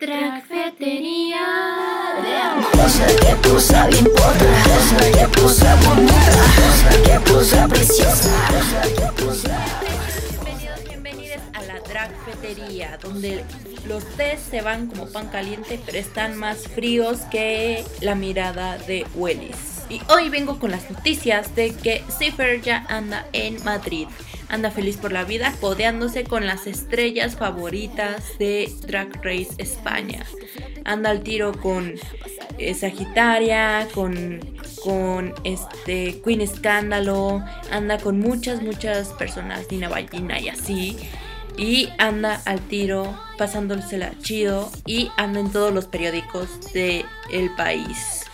Dragfetería. Cosa que cosa bien potra, cosa que cosa bonita, cosa que cosa preciosa, cosa que cosa. Bienvenidos, a la Dragfetería, donde los tés se van como pan caliente, pero están más fríos que la mirada de Willis. Y hoy vengo con las noticias de que Cipher ya anda en Madrid anda feliz por la vida, codeándose con las estrellas favoritas de Drag Race España. Anda al tiro con eh, Sagitaria, con, con este Queen Escándalo, anda con muchas, muchas personas, Nina Ballina y así. Y anda al tiro, pasándosela chido y anda en todos los periódicos del el país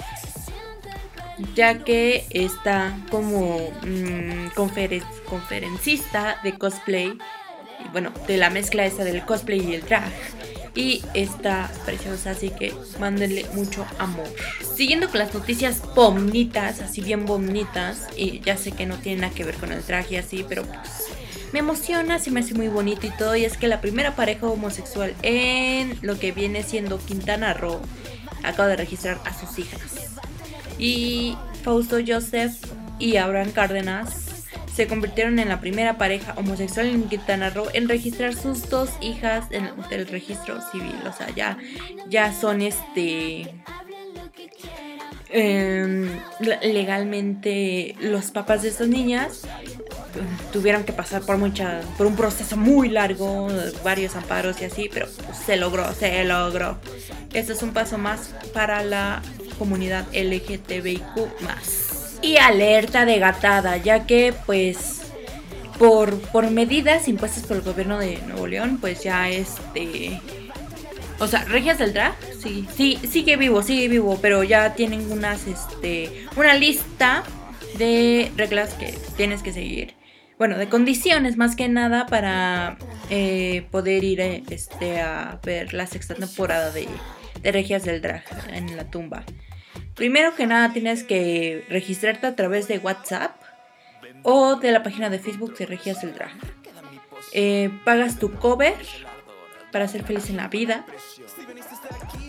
ya que está como mm, conferencista de cosplay, bueno, de la mezcla esa del cosplay y el drag. Y está preciosa, así que mándenle mucho amor. Siguiendo con las noticias bonitas, así bien bonitas, y ya sé que no tiene nada que ver con el traje así, pero me emociona, se me hace muy bonito y todo. Y es que la primera pareja homosexual en lo que viene siendo Quintana Roo acaba de registrar a sus hijas y Fausto Joseph y Abraham Cárdenas se convirtieron en la primera pareja homosexual en Quintana Roo en registrar sus dos hijas en el registro civil. O sea, ya, ya son este em, legalmente los papás de estas niñas tuvieron que pasar por mucha por un proceso muy largo varios amparos y así pero se logró se logró. Esto es un paso más para la comunidad LGTBIQ Y alerta de gatada, ya que pues por, por medidas impuestas por el gobierno de Nuevo León, pues ya este... O sea, Regias del Drag, sí, sí, sigue vivo, sigue vivo, pero ya tienen unas, este, una lista de reglas que tienes que seguir. Bueno, de condiciones más que nada para eh, poder ir este, a ver la sexta temporada de, Regias del Drag en la tumba. Primero que nada tienes que registrarte a través de WhatsApp o de la página de Facebook de Regias del Drag. Eh, pagas tu cover para ser feliz en la vida.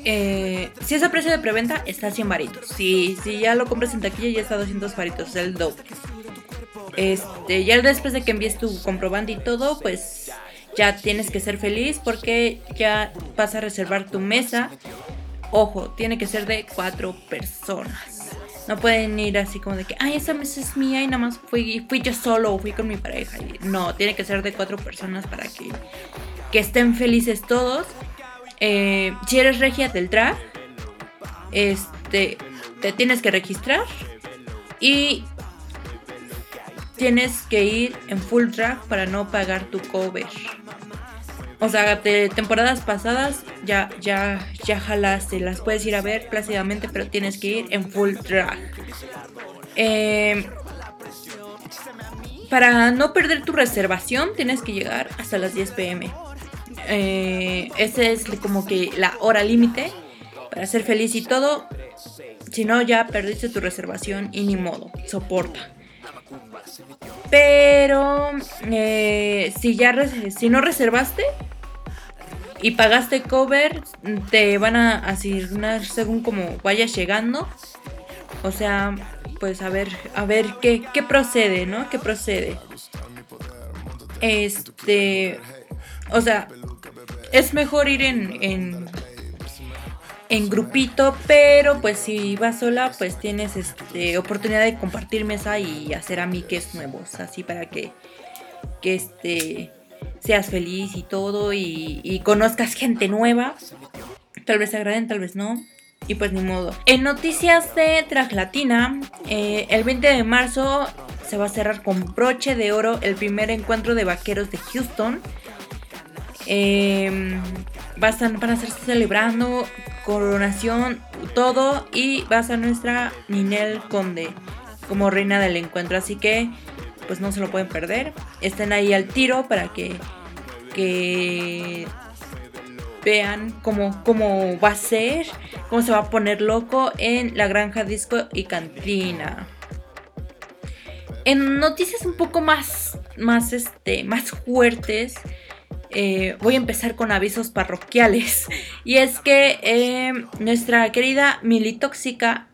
Eh, si es a precio de preventa, está a 100 varitos. Si, si ya lo compras en taquilla, ya está a 200 varitos, el doble. Este, ya después de que envíes tu comprobante y todo, pues ya tienes que ser feliz porque ya vas a reservar tu mesa Ojo, tiene que ser de cuatro personas. No pueden ir así como de que, ay, esa mesa es mía y nada más fui, yo solo o fui con mi pareja. No, tiene que ser de cuatro personas para que, que estén felices todos. Eh, si eres regia del drag, este, te tienes que registrar y tienes que ir en full drag para no pagar tu cover. O sea, de temporadas pasadas ya, ya, ya jalaste, las puedes ir a ver plácidamente, pero tienes que ir en full drag. Em, para no perder tu reservación, tienes que llegar hasta las 10 pm. Eh, esa es como que la hora límite para ser feliz y todo. Si no, ya perdiste tu reservación y ni modo, soporta. Pero eh, si ya si no reservaste y pagaste cover, te van a asignar según como vayas llegando. O sea, pues a ver, a ver qué, qué procede, ¿no? ¿Qué procede? Este, o sea, es mejor ir en, en en grupito, pero pues si vas sola, pues tienes este oportunidad de compartir mesa y hacer amigues nuevos, así para que, que este seas feliz y todo y, conozcas gente nueva. Tal vez se agraden, tal vez no. Y pues ni modo. En noticias de Traslatina, eh, el 20 de marzo se va a cerrar con broche de oro el primer encuentro de vaqueros de Houston. Eh, van a estar celebrando coronación, todo. Y va a nuestra Ninel Conde como reina del encuentro. Así que, pues no se lo pueden perder. Estén ahí al tiro para que, que vean cómo, cómo va a ser, cómo se va a poner loco en la granja disco y cantina. En noticias un poco más, más, este, más fuertes, eh, voy a empezar con avisos parroquiales. Y es que eh, nuestra querida Militóxica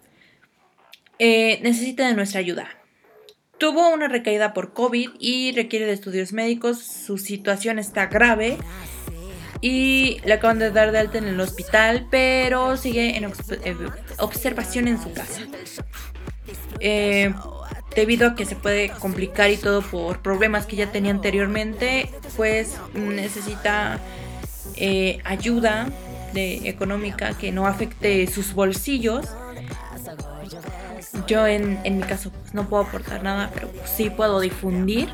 eh, necesita de nuestra ayuda. Tuvo una recaída por COVID y requiere de estudios médicos. Su situación está grave y le acaban de dar de alta en el hospital, pero sigue en observación en su casa. Debido a que se puede complicar y todo por problemas que ya tenía anteriormente, pues necesita ayuda de, económica que no afecte sus bolsillos. Yo en, mi caso pues, no puedo aportar nada, pero sí puedo difundir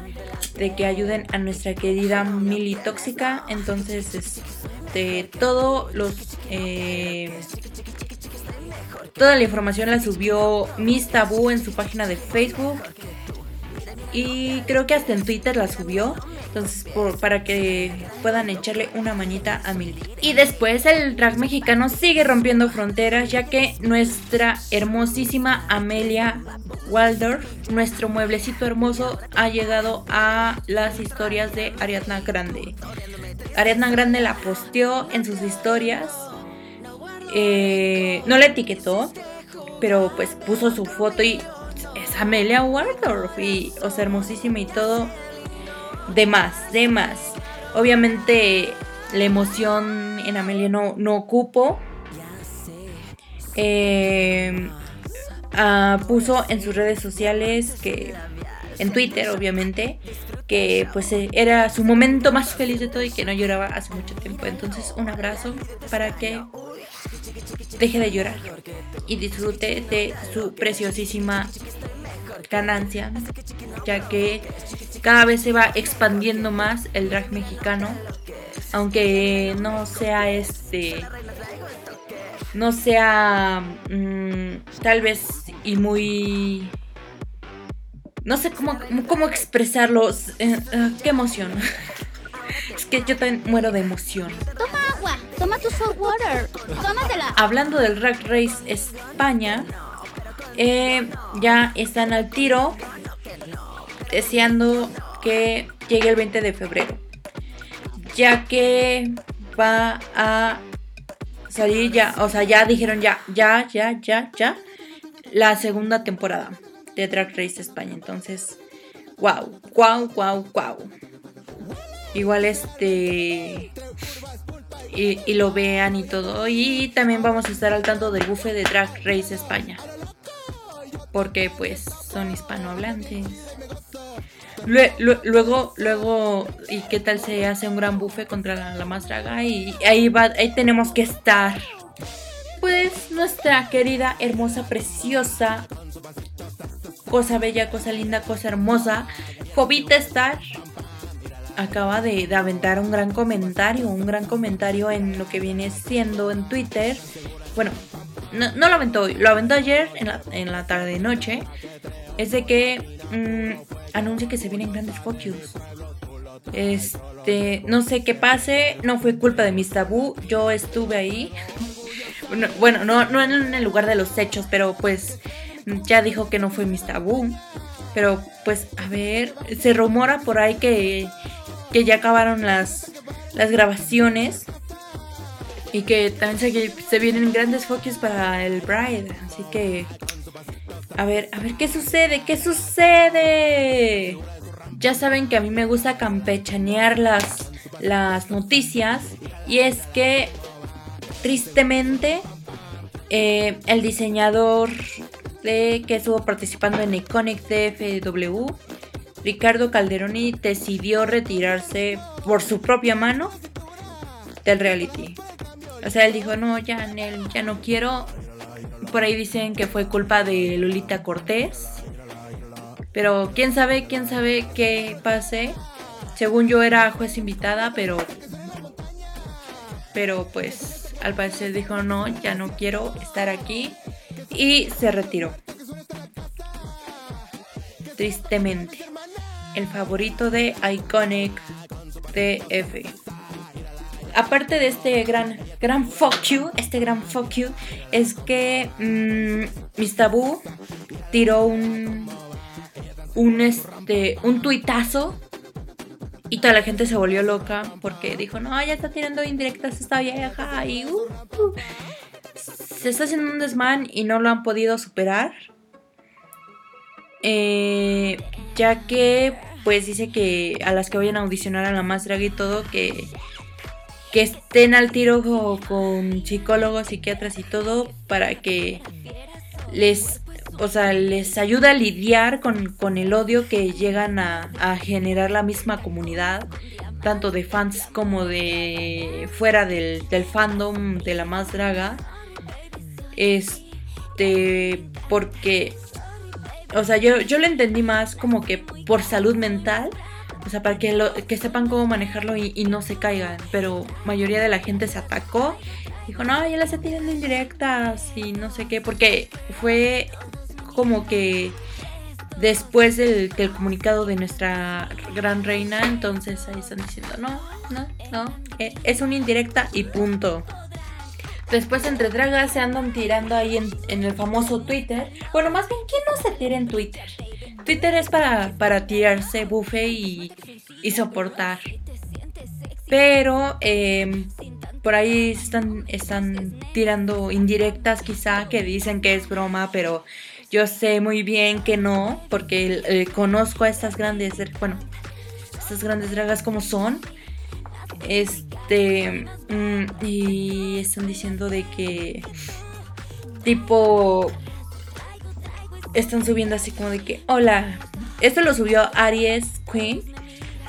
de que ayuden a nuestra querida Mili Tóxica. Entonces, este, todo los... Eh, toda la información la subió Miss Tabú en su página de Facebook. Y creo que hasta en Twitter la subió. Entonces, para que puedan echarle una manita a Milly. Y después el drag mexicano sigue rompiendo fronteras, ya que nuestra hermosísima Amelia Waldorf, nuestro mueblecito hermoso, ha llegado a las historias de Ariadna Grande. Ariadna Grande la posteó en sus historias. Eh, no la etiquetó, pero pues puso su foto y es Amelia Waldorf y, o sea, hermosísima y todo de más, de más. Obviamente la emoción en Amelia no, no ocupo. Eh, puso en sus redes sociales que en Twitter obviamente que pues eh, era su momento más feliz de todo y que no lloraba hace mucho tiempo entonces un abrazo para que deje de llorar y disfrute de su preciosísima ganancia ya que cada vez se va expandiendo más el drag mexicano, aunque no sea este, no sea mm, tal vez y muy, no sé cómo, cómo expresarlo, eh, eh, qué emoción. es que yo también muero de emoción. Toma tu salt water, tómatela. Hablando del Drag Race España, eh, ya están al tiro deseando que llegue el 20 de febrero, ya que va a salir ya, o sea, ya dijeron ya, ya, ya, ya, ya, la segunda temporada de Drag Race España. Entonces, wow, wow, wow, wow. Igual este... Y, lo vean y todo. Y también vamos a estar al tanto del buffet de Drag Race España. Porque pues son hispanohablantes luego, luego, ¿y qué tal se hace un gran buffet contra la, la más draga? Y ahí va, ahí tenemos que estar. Pues nuestra querida, hermosa, preciosa, cosa bella, cosa linda, cosa hermosa, Jovita Star acaba de, aventar un gran comentario, un gran comentario en lo que viene siendo en Twitter. Bueno, no, lo aventó hoy, lo aventó ayer en la, en la tarde noche. Es de que mm, anuncia que se vienen grandes focus. Este, no sé qué pase, no fue culpa de mis tabú, yo estuve ahí. bueno, no, no en el lugar de los hechos, pero pues ya dijo que no fue mis tabú. Pero pues a ver, se rumora por ahí que, que ya acabaron las, las grabaciones y que también se, vienen grandes focus para el Bride. Así que a ver, a ver, ¿qué sucede? ¿Qué sucede? Ya saben que a mí me gusta campechanear las, las noticias. Y es que, tristemente, eh, el diseñador de, que estuvo participando en Iconic DFW, Ricardo Calderoni, decidió retirarse por su propia mano del reality. O sea, él dijo, no, ya, ya no quiero, por ahí dicen que fue culpa de Lolita Cortés. Pero quién sabe, quién sabe qué pase. Según yo era juez invitada, pero. Pero pues al parecer dijo no, ya no quiero estar aquí. Y se retiró. Tristemente. El favorito de Iconic TF aparte de este gran, gran fuck you, este gran fuck you, es que mmm, Miss tiró un, un, este, un tuitazo Y toda la gente se volvió loca porque dijo, no, ya está tirando indirectas esta vieja y uh, uh". se está haciendo un desmán y no lo han podido superar. Eh, ya que pues dice que a las que vayan a audicionar a la más draga y todo, que, que estén al tiro con psicólogos, psiquiatras y todo, para que les, o sea, les ayude a lidiar con, el odio que llegan a, a, generar la misma comunidad, tanto de fans como de fuera del, del fandom de la más draga. Este, porque o sea, yo, yo lo entendí más como que por salud mental. O sea, para que, lo, que sepan cómo manejarlo y, no se caigan. Pero mayoría de la gente se atacó. Dijo, no, ya las estoy tirando indirectas y no sé qué. Porque fue como que después del, del, comunicado de nuestra gran reina. Entonces ahí están diciendo, no, no, no. Eh, es una indirecta y punto. Después entre dragas se andan tirando ahí en, el famoso Twitter. Bueno, más bien, ¿quién no se tira en Twitter? Twitter es para, para tirarse bufe y, y soportar. Pero em, por ahí están, están tirando indirectas quizá que dicen que es broma, pero yo sé muy bien que no, porque eh, conozco a estas grandes, bueno, estas grandes dragas como son. Este. Mm, y están diciendo de que. Tipo. Están subiendo así como de que. Hola. Esto lo subió Aries Queen.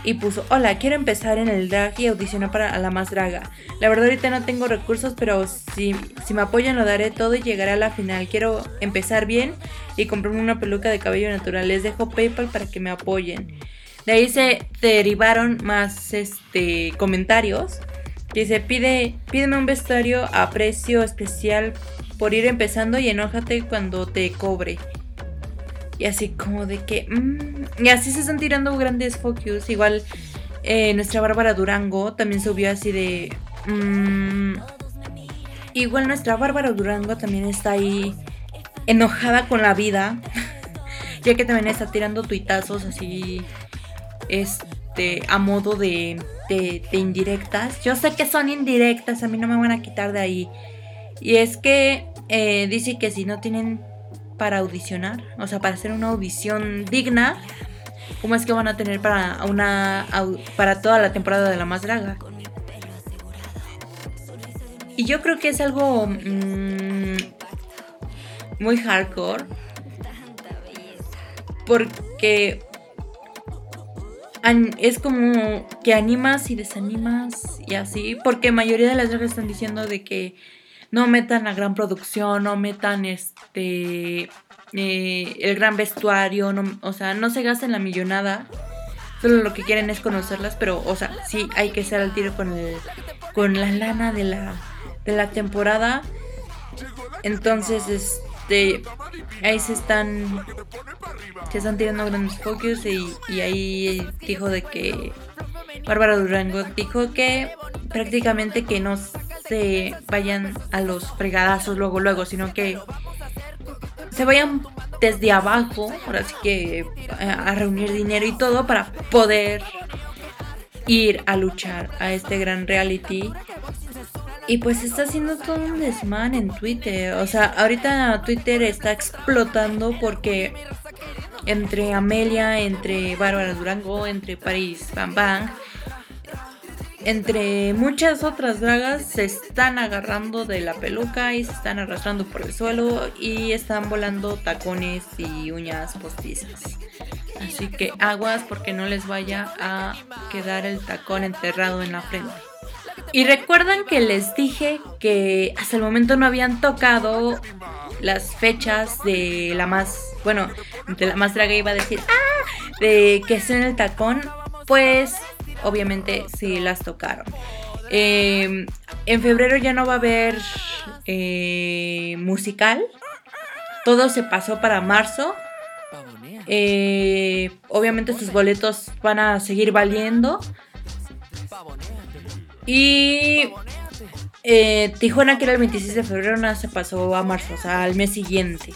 Y puso, hola, quiero empezar en el drag y audicionar para la más draga. La verdad ahorita no tengo recursos, pero si, si me apoyan lo daré todo y llegaré a la final. Quiero empezar bien y comprarme una peluca de cabello natural. Les dejo PayPal para que me apoyen. De ahí se derivaron más este, comentarios. Dice, pide, pídeme un vestuario a precio especial por ir empezando y enójate cuando te cobre. Y así como de que... Mm", y así se están tirando grandes focus. Igual eh, nuestra Bárbara Durango también subió así de... Mm". igual nuestra Bárbara Durango también está ahí enojada con la vida. ya que también está tirando tuitazos así este, a modo de, de, indirectas. Yo sé que son indirectas, a mí no me van a quitar de ahí. Y es que eh, dice que si no tienen para audicionar, o sea, para hacer una audición digna, ¿cómo es que van a tener para una para toda la temporada de la más draga? Y yo creo que es algo mm, muy hardcore. Porque es como que animas y desanimas y así, porque mayoría de las dragas están diciendo de que no metan la gran producción, no metan este eh, el gran vestuario, o sea, no se gasten la millonada. Solo lo que quieren es conocerlas, pero, o sea, sí hay que ser al tiro con el, con la lana de la, de la temporada. Entonces, este, ahí se están se están tirando grandes focus y, y ahí dijo de que Bárbara Durango dijo que prácticamente que no se vayan a los fregadazos luego luego, sino que se vayan desde abajo, ahora sí que a reunir dinero y todo para poder ir a luchar a este gran reality y pues está haciendo todo un desman en Twitter. O sea, ahorita Twitter está explotando porque entre Amelia, entre Bárbara Durango, entre Paris Bam Bang, entre muchas otras dragas se están agarrando de la peluca y se están arrastrando por el suelo y están volando tacones y uñas postizas. Así que aguas porque no les vaya a quedar el tacón enterrado en la frente. Y recuerdan que les dije que hasta el momento no habían tocado las fechas de la más, bueno, de la más draga iba a decir, ah, de que es en el tacón, pues obviamente sí las tocaron. Em, en febrero ya no va a haber eh, musical, todo se pasó para marzo. Eh, obviamente sus boletos van a seguir valiendo. Y eh, Tijuana, que era el 26 de febrero, nada se pasó a marzo, o sea, al mes siguiente.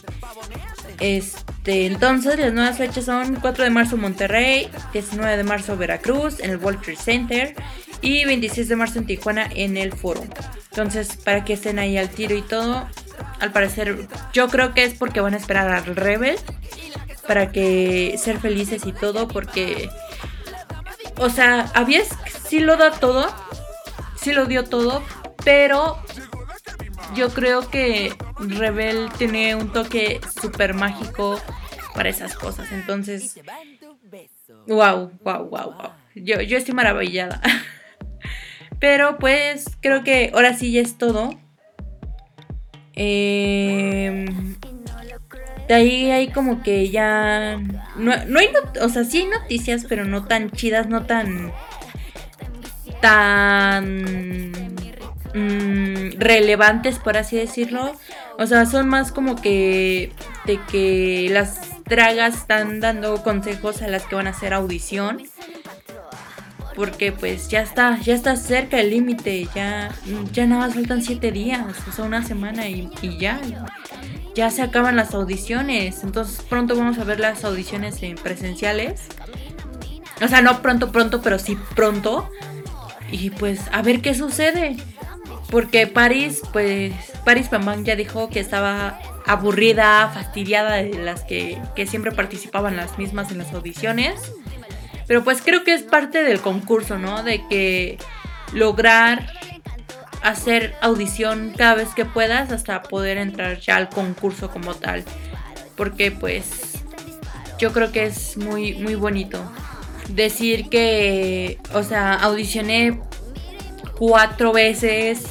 Este, entonces las nuevas fechas son 4 de marzo Monterrey, 19 de marzo Veracruz en el World Trade Center y 26 de marzo en Tijuana en el Foro. Entonces, para que estén ahí al tiro y todo, al parecer yo creo que es porque van a esperar al Rebel para que ser felices y todo porque o sea, Avies sí lo da todo, sí lo dio todo, pero yo creo que Rebel tiene un toque súper mágico para esas cosas. Entonces, wow, wow, wow, wow. Yo, yo estoy maravillada. Pero pues creo que ahora sí ya es todo. Eh, de ahí hay como que ya. No, hay. o sea, sí hay noticias, pero no tan chidas, no tan. Tan. Mm, relevantes, por así decirlo. O sea, son más como que. de que las dragas están dando consejos a las que van a hacer audición. Porque pues ya está, ya está cerca el límite, ya, ya nada más faltan siete días, o sea, una semana y, y ya ya se acaban las audiciones. Entonces pronto vamos a ver las audiciones en presenciales. O sea, no pronto, pronto, pero sí pronto. Y pues a ver qué sucede. Porque Paris, pues Paris Pamán ya dijo que estaba aburrida, fastidiada de las que, que siempre participaban las mismas en las audiciones. Pero pues creo que es parte del concurso, ¿no? De que lograr hacer audición cada vez que puedas hasta poder entrar ya al concurso como tal. Porque pues yo creo que es muy, muy bonito. Decir que, o sea, audicioné cuatro veces,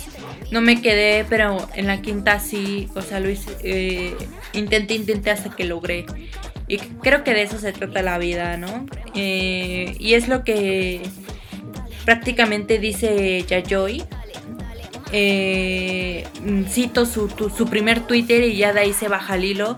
no me quedé, pero en la quinta sí, o sea, hice, eh, intenté, intenté hasta que logré. Y creo que de eso se trata la vida, ¿no? Eh, y es lo que prácticamente dice Yayoi eh, cito su, su, primer Twitter y ya de ahí se baja el hilo,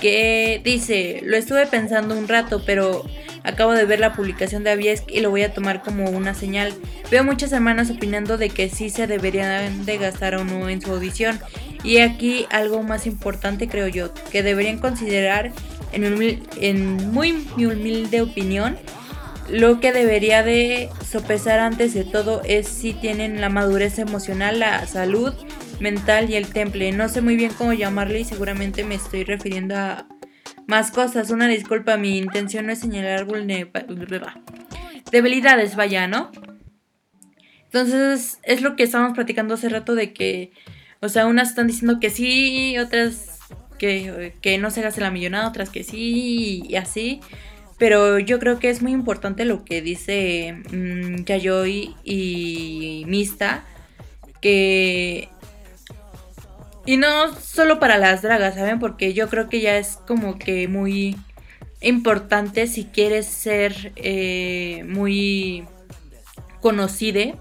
que dice, lo estuve pensando un rato, pero acabo de ver la publicación de Aviesk y lo voy a tomar como una señal. Veo muchas hermanas opinando de que sí se deberían de gastar o no en su audición. Y aquí algo más importante creo yo, que deberían considerar en, muy humilde opinión lo que debería de sopesar antes de todo es si tienen la madurez emocional, la salud mental y el temple. No sé muy bien cómo llamarle y seguramente me estoy refiriendo a más cosas. Una disculpa, mi intención no es señalar debilidades, vaya, ¿no? Entonces es lo que estábamos platicando hace rato de que, o sea, unas están diciendo que sí, otras que, que no se gaste la millonada, otras que sí y así. Pero yo creo que es muy importante lo que dice mmm, Yayoi y Mista, que... Y no solo para las dragas, ¿saben? Porque yo creo que ya es como que muy importante si quieres ser eh, muy conocido,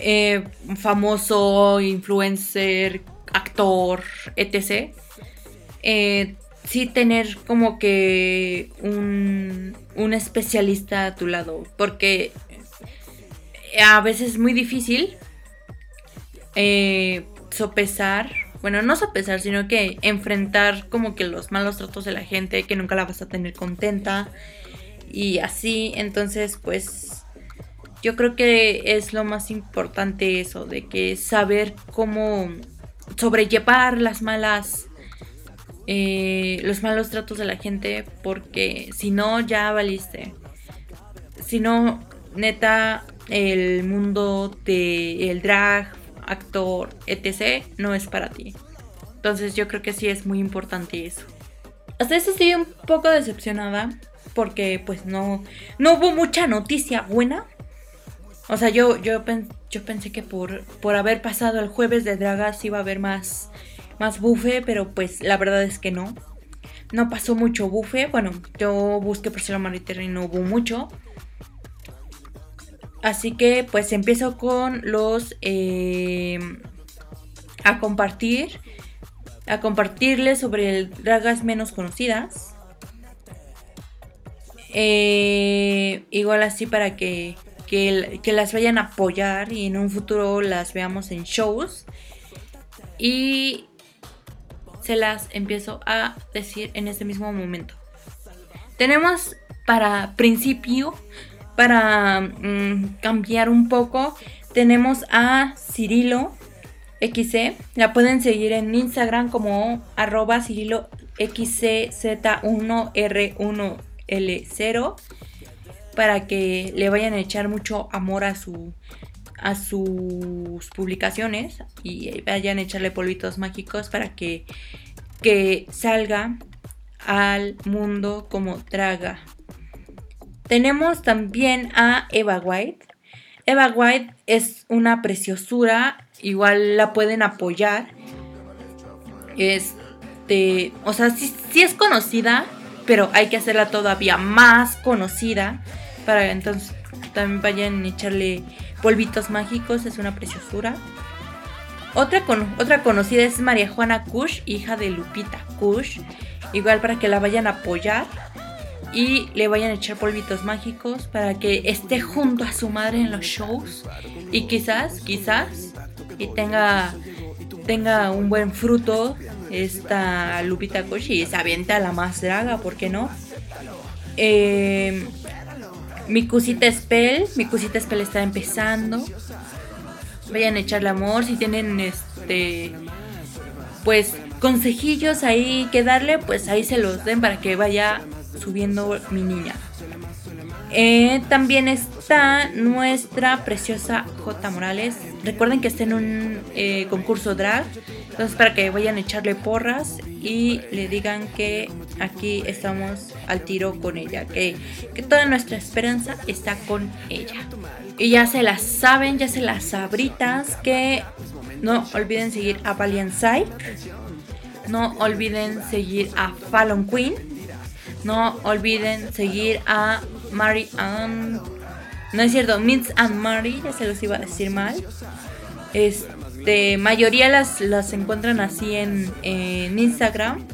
eh, famoso, influencer, actor, etc. Eh, sí tener como que un, un especialista a tu lado, porque a veces es muy difícil eh, sopesar, bueno, no sopesar, sino que enfrentar como que los malos tratos de la gente, que nunca la vas a tener contenta y así, entonces pues yo creo que es lo más importante eso, de que saber cómo sobrellevar las malas eh, los malos tratos de la gente, porque si no, ya valiste. Si no, neta, el mundo del drag, actor, etc., no es para ti. Entonces yo creo que sí es muy importante eso. Hasta eso estoy un poco decepcionada porque pues no, no hubo mucha noticia buena. O sea, yo, yo, yo pensé que por, por haber pasado el jueves de dragas iba a haber más más bufe, pero pues la verdad es que no. No pasó mucho bufe. Bueno, yo busqué por Mariter y no hubo mucho. Así que pues empiezo con los... Eh, a compartir. A compartirles sobre dragas menos conocidas. Eh, igual así para que, que, que, las vayan a apoyar y en un futuro las veamos en shows. Y se las empiezo a decir en este mismo momento. Tenemos para principio, para mm, cambiar un poco, tenemos a Cirilo XC. La pueden seguir en Instagram como arroba Cirilo XCZ1R1L0 para que le vayan a echar mucho amor a su a sus publicaciones y vayan a echarle polvitos mágicos para que, que salga al mundo como traga. Tenemos también a Eva White. Eva White es una preciosura, igual la pueden apoyar. Este, o sea, sí, es conocida, pero hay que hacerla todavía más conocida para entonces también vayan a echarle polvitos mágicos, es una preciosura. Otra, con, otra conocida es María Juana Kush, hija de Lupita Kush. Igual para que la vayan a apoyar y le vayan a echar polvitos mágicos para que esté junto a su madre en los shows y quizás, quizás, y tenga, tenga un buen fruto esta Lupita Kush y se avienta la más draga, ¿por qué no? Eh, mi cosita Spell, mi cosita Spell está empezando. Vayan a echarle amor si tienen este pues consejillos ahí que darle, pues ahí se los den para que vaya subiendo mi niña. Eh, también está nuestra preciosa J. Morales. Recuerden que está en un eh, concurso drag. Entonces para que vayan a echarle porras y le digan que aquí estamos al tiro con ella. Que, que toda nuestra esperanza está con ella. Y ya se las saben, ya se las sabritas. Que no olviden seguir a Valiant Side. No olviden seguir a Fallon Queen. No olviden seguir a Mary Ann. No es cierto, Mints and Mary, ya se los iba a decir mal. Este, mayoría las, las encuentran así en, Instagram.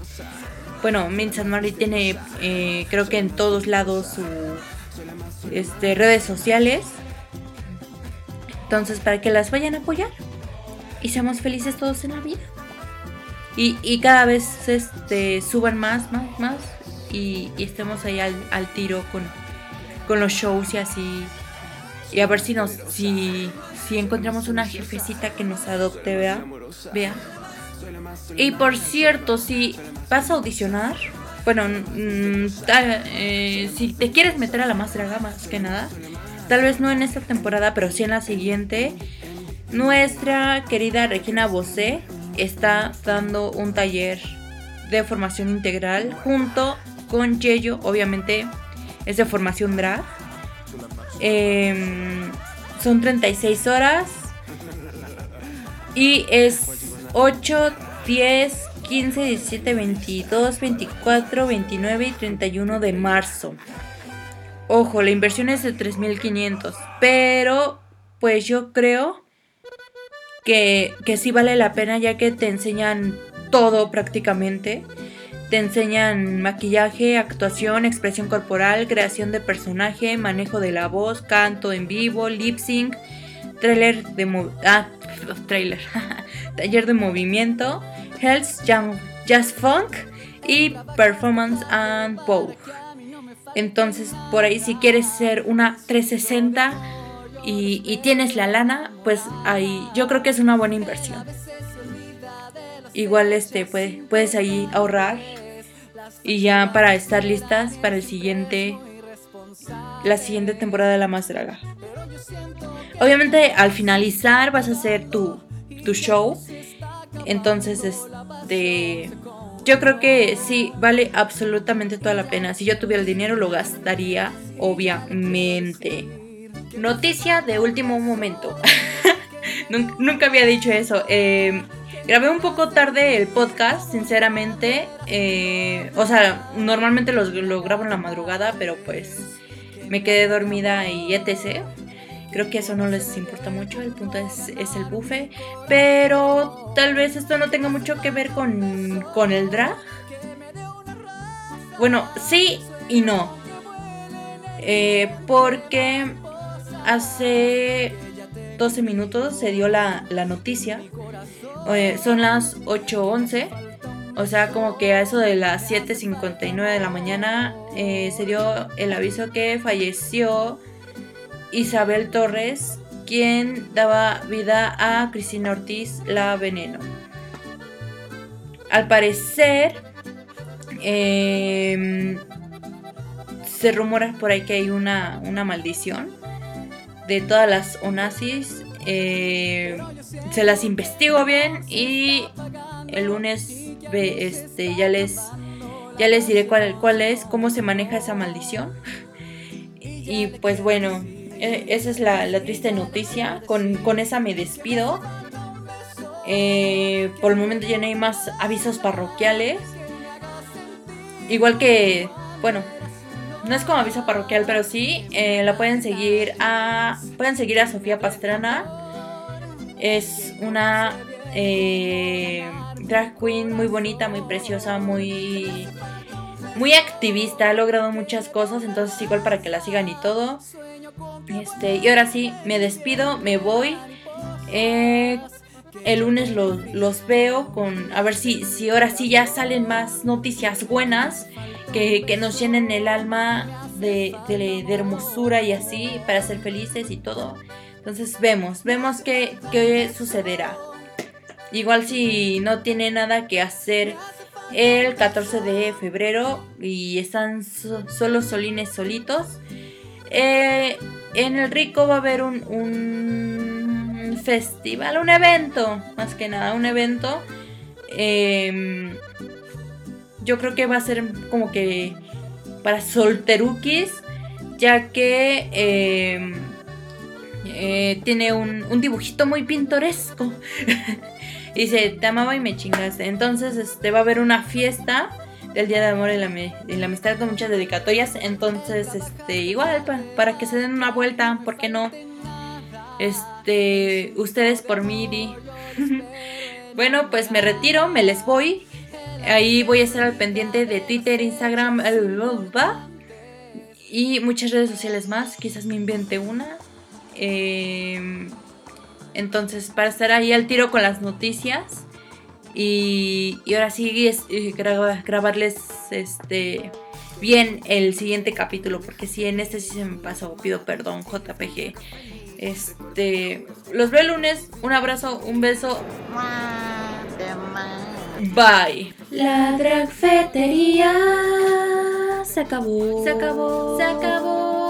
Bueno, Mints and Mary tiene, eh, creo que en todos lados sus este, redes sociales. Entonces, para que las vayan a apoyar y seamos felices todos en la vida. Y, y cada vez este, suban más, más, más y, estemos ahí al, tiro con, con, los shows y así. Y a ver si nos si, si encontramos una jefecita que nos adopte, vea. Vea. Y por cierto, si vas a audicionar, bueno, eh, si te quieres meter a la más draga más que nada, tal vez no en esta temporada, pero sí en la siguiente, nuestra querida Regina Bosé está dando un taller de formación integral junto con Yeyo, obviamente es de formación drag. Em, son 36 horas y es 8, 10, 15, 17, 22, 24, 29 y 31 de marzo. Ojo, la inversión es de 3.500, pero pues yo creo que, que sí vale la pena ya que te enseñan todo prácticamente. Te enseñan maquillaje, actuación, expresión corporal, creación de personaje, manejo de la voz, canto en vivo, lip sync, trailer de ah, trailer, taller de movimiento, health, jazz funk y performance and vogue. Entonces, por ahí si quieres ser una 360 y, y tienes la lana, pues ahí yo creo que es una buena inversión igual este puedes ahí ahorrar y ya para estar listas para el siguiente la siguiente temporada de la más draga. Obviamente al finalizar vas a hacer tu, tu show. Entonces este yo creo que sí vale absolutamente toda la pena. Si yo tuviera el dinero lo gastaría obviamente. Noticia de último momento. nunca, había dicho eso. Eh, Grabé un poco tarde el podcast, sinceramente. Eh, o sea, normalmente los, lo grabo en la madrugada, pero pues me quedé dormida y etc. Creo que eso no les importa mucho, el punto es, el buffet. Pero tal vez esto no tenga mucho que ver con, con el drag. Bueno, sí y no. Eh, porque hace 12 minutos se dio la, la noticia son las 8.11. O sea, como que a eso de las 7.59 de la mañana eh, se dio el aviso que falleció Isabel Torres, quien daba vida a Cristina Ortiz, la veneno. Al parecer, em, se rumora por ahí que hay una, una maldición de todas las onazis. Eh, se las investigo bien y el lunes este, ya les ya les diré cuál, cuál es, cómo se maneja esa maldición. Y pues bueno, e, esa es la, triste noticia. Con, esa me despido. Eh, por el momento ya no hay más avisos parroquiales. Igual que, bueno, no es como aviso parroquial, pero sí, eh, la pueden seguir a, pueden seguir a Sofía Pastrana. Es una eh, drag queen muy bonita, muy preciosa, muy muy activista, ha logrado muchas cosas, entonces igual para que la sigan y todo. Este, y ahora sí, me despido, me voy. Eh, el lunes los, veo con. A ver si, si ahora sí ya salen más noticias buenas. Que, nos llenen el alma de, de, hermosura y así. Para ser felices y todo. Entonces vemos, vemos qué, qué sucederá. Igual si no tiene nada que hacer el 14 de febrero y están solo solines solitos. Eh, en el Rico va a haber un, un, festival, un evento, más que nada, un evento. Em, yo creo que va a ser como que para solterukis, ya que em, eh, tiene un, dibujito muy pintoresco. Dice, te amaba y me chingaste. Entonces, este, va a haber una fiesta del Día de Amor y la, Amistad con muchas dedicatorias. Entonces, este, igual, para que se den una vuelta, ¿por qué no? Este, ustedes por mí, di. bueno, pues me retiro, me les voy. Ahí voy a estar al pendiente de Twitter, Instagram, y muchas redes sociales más. Quizás me invente una. Eh, entonces, para estar ahí al tiro con las noticias. Y, ahora sí grabarles este bien el siguiente capítulo. Porque si en este sí se me pasó, pido perdón, JPG. Este. Los veo el lunes. Un abrazo, un beso. Bye. La dragfetería se acabó. Se acabó. Se acabó.